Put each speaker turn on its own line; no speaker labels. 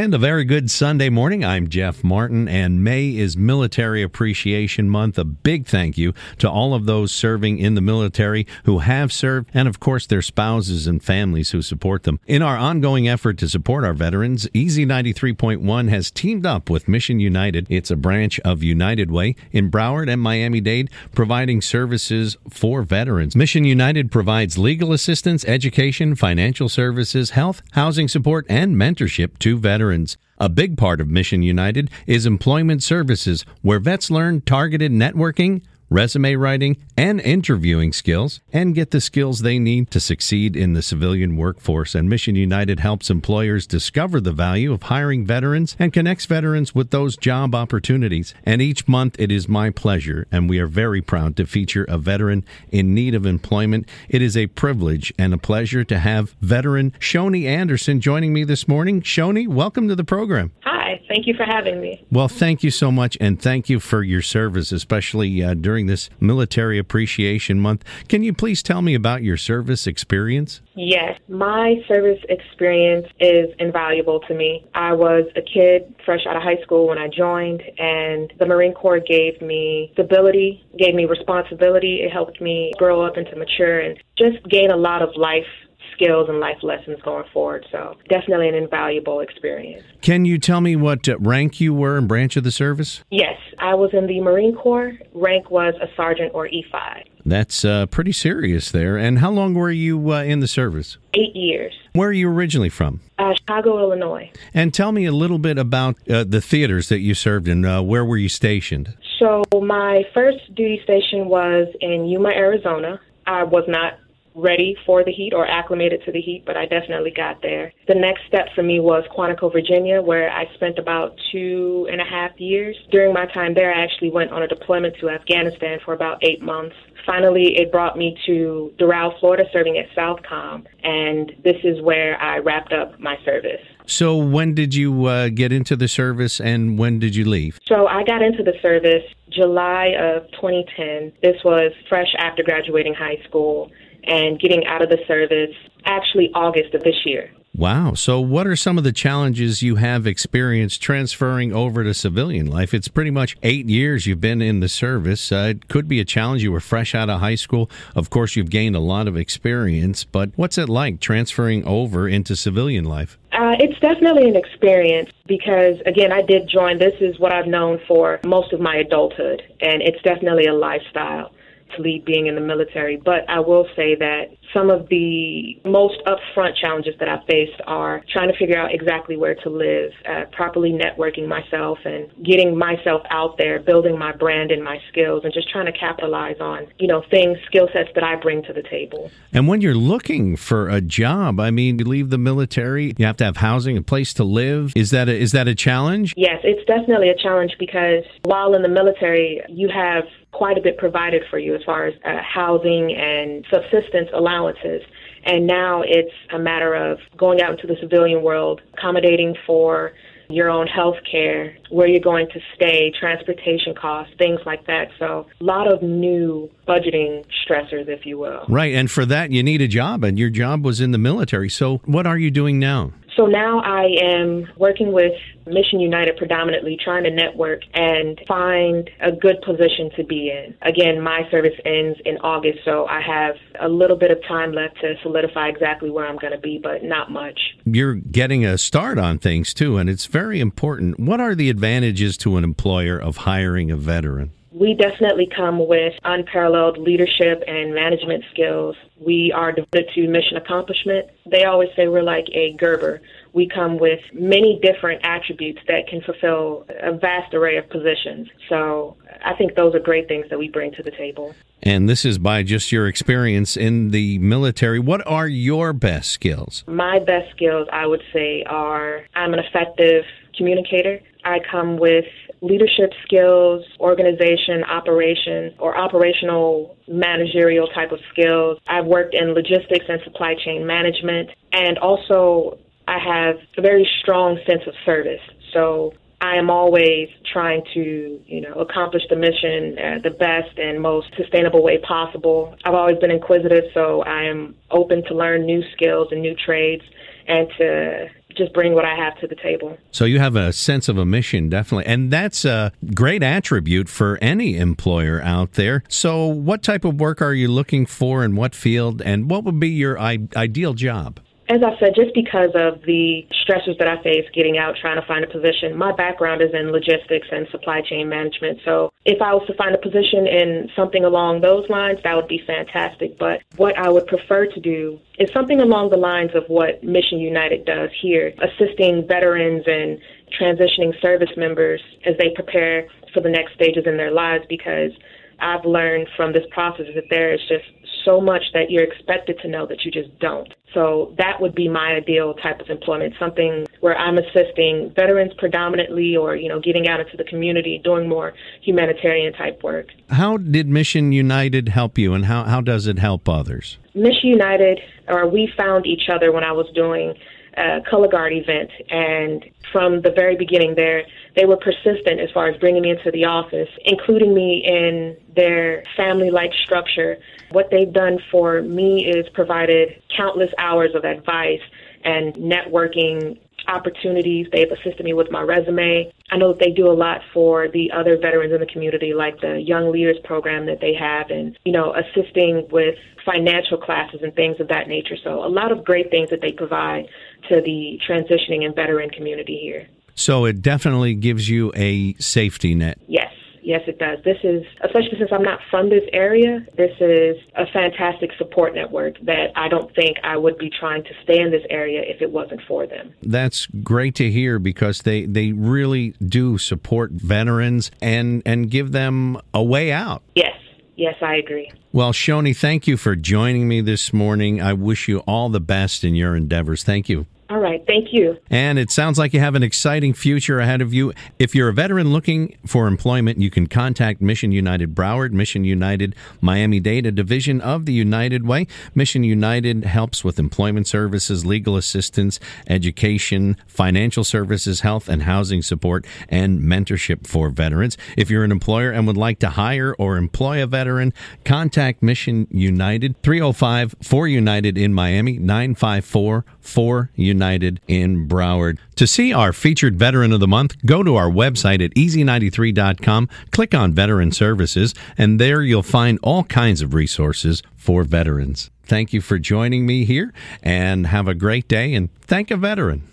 And a very good Sunday morning. I'm Jeff Martin, and May is Military Appreciation Month. A big thank you to all of those serving in the military who have served, and of course their spouses and families who support them. In our ongoing effort to support our veterans, Easy 93.1 has teamed up with Mission United. It's a branch of United Way in Broward and Miami Dade, providing services for veterans. Mission United provides legal assistance, education, financial services, health, housing support, and mentorship to veterans veterans. A big part of Mission United is employment services, where vets learn targeted networking, resume writing, and interviewing skills, and get the skills they need to succeed in the civilian workforce. And Mission United helps employers discover the value of hiring veterans and connects veterans with those job opportunities. And each month it is my pleasure, and we are very proud to feature a veteran in need of employment. It is a privilege and a pleasure to have veteran Shoni Anderson joining me this morning. Shoni, welcome to the program.
Hi, thank you for having me.
Well, thank you so much, and thank you for your service, especially uh, during this Military Appreciation Month. Can you please tell me about your service experience?
Yes, my service experience is invaluable to me. I was a kid fresh out of high school when I joined, and the Marine Corps gave me stability, gave me responsibility. It helped me grow up into mature and just gain a lot of life skills and life lessons going forward. So definitely an invaluable experience.
Can you tell me what uh, rank you were in branch of the service?
Yes, I was in the Marine Corps. Rank was a sergeant or E5.
That's uh, pretty serious there. And how long were you uh, in the service?
Eight years.
Where are you originally from?
Uh, Chicago, Illinois.
And tell me a little bit about uh, the theaters that you served in. Uh, where were you stationed?
So, my first duty station was in Yuma, Arizona. I was not ready for the heat or acclimated to the heat, but I definitely got there. The next step for me was Quantico, Virginia, where I spent about two and a half years. During my time there, I actually went on a deployment to Afghanistan for about eight months. Finally, it brought me to Doral, Florida, serving at Southcom, and this is where I wrapped up my service.
So, when did you uh, get into the service and when did you leave?
So, I got into the service July of 2010. This was fresh after graduating high school and getting out of the service actually August of this year.
Wow. So, what are some of the challenges you have experienced transferring over to civilian life? It's pretty much eight years you've been in the service. Uh, it could be a challenge. You were fresh out of high school. Of course, you've gained a lot of experience, but what's it like transferring over into civilian life?
Uh, it's definitely an experience because, again, I did join. This is what I've known for most of my adulthood, and it's definitely a lifestyle to lead being in the military. But I will say that some of the most upfront challenges that I faced are trying to figure out exactly where to live, uh, properly networking myself and getting myself out there, building my brand and my skills, and just trying to capitalize on, you know, things, skill sets that I bring to the table.
And when you're looking for a job, I mean, you leave the military, you have to have housing, a place to live. Is that a, is that a challenge?
Yes, it's definitely a challenge because while in the military, you have quite a bit provided for you as far as uh, housing and subsistence allowances. And now it's a matter of going out into the civilian world, accommodating for your own health care, where you're going to stay, transportation costs, things like that. So, a lot of new budgeting stressors, if you will.
Right. And for that, you need a job, and your job was in the military. So, what are you doing now?
So now I am working with Mission United predominantly, trying to network and find a good position to be in. Again, my service ends in August, so I have a little bit of time left to solidify exactly where I'm going to be, but not much.
You're getting a start on things too, and it's very important. What are the advantages to an employer of hiring a veteran?
We definitely come with unparalleled leadership and management skills. We are devoted to mission accomplishment. They always say we're like a Gerber. We come with many different attributes that can fulfill a vast array of positions. So I think those are great things that we bring to the table.
And this is by just your experience in the military. What are your best skills?
My best skills, I would say, are I'm an effective communicator. I come with leadership skills, organization, operation, or operational managerial type of skills. I've worked in logistics and supply chain management, and also I have a very strong sense of service. So I am always trying to, you know, accomplish the mission uh, the best and most sustainable way possible. I've always been inquisitive, so I am open to learn new skills and new trades and to just bring what I have to the table.
So you have a sense of a mission, definitely. And that's a great attribute for any employer out there. So, what type of work are you looking for in what field, and what would be your I- ideal job?
As I said, just because of the stressors that I face getting out, trying to find a position, my background is in logistics and supply chain management. So if I was to find a position in something along those lines, that would be fantastic. But what I would prefer to do is something along the lines of what Mission United does here, assisting veterans and transitioning service members as they prepare for the next stages in their lives because I've learned from this process is that there is just so much that you're expected to know that you just don't. So that would be my ideal type of employment, something where I'm assisting veterans predominantly or, you know, getting out into the community, doing more humanitarian type work.
How did Mission United help you and how, how does it help others?
Mission United, or we found each other when I was doing a color guard event and from the very beginning there they were persistent as far as bringing me into the office including me in their family like structure what they've done for me is provided countless hours of advice and networking opportunities. They've assisted me with my resume. I know that they do a lot for the other veterans in the community, like the Young Leaders program that they have, and, you know, assisting with financial classes and things of that nature. So, a lot of great things that they provide to the transitioning and veteran community here.
So, it definitely gives you a safety net.
Yes. Yes, it does. This is, especially since I'm not from this area, this is a fantastic support network that I don't think I would be trying to stay in this area if it wasn't for them.
That's great to hear because they, they really do support veterans and, and give them a way out.
Yes. Yes, I agree.
Well, Shoni, thank you for joining me this morning. I wish you all the best in your endeavors. Thank you.
All right. Thank you.
And it sounds like you have an exciting future ahead of you. If you're a veteran looking for employment, you can contact Mission United Broward, Mission United Miami Dade, a division of the United Way. Mission United helps with employment services, legal assistance, education, financial services, health and housing support, and mentorship for veterans. If you're an employer and would like to hire or employ a veteran, contact Mission United 305 4 United in Miami 954 4 United. United in Broward. To see our featured Veteran of the Month, go to our website at easy93.com, click on Veteran Services, and there you'll find all kinds of resources for veterans. Thank you for joining me here, and have a great day, and thank a veteran.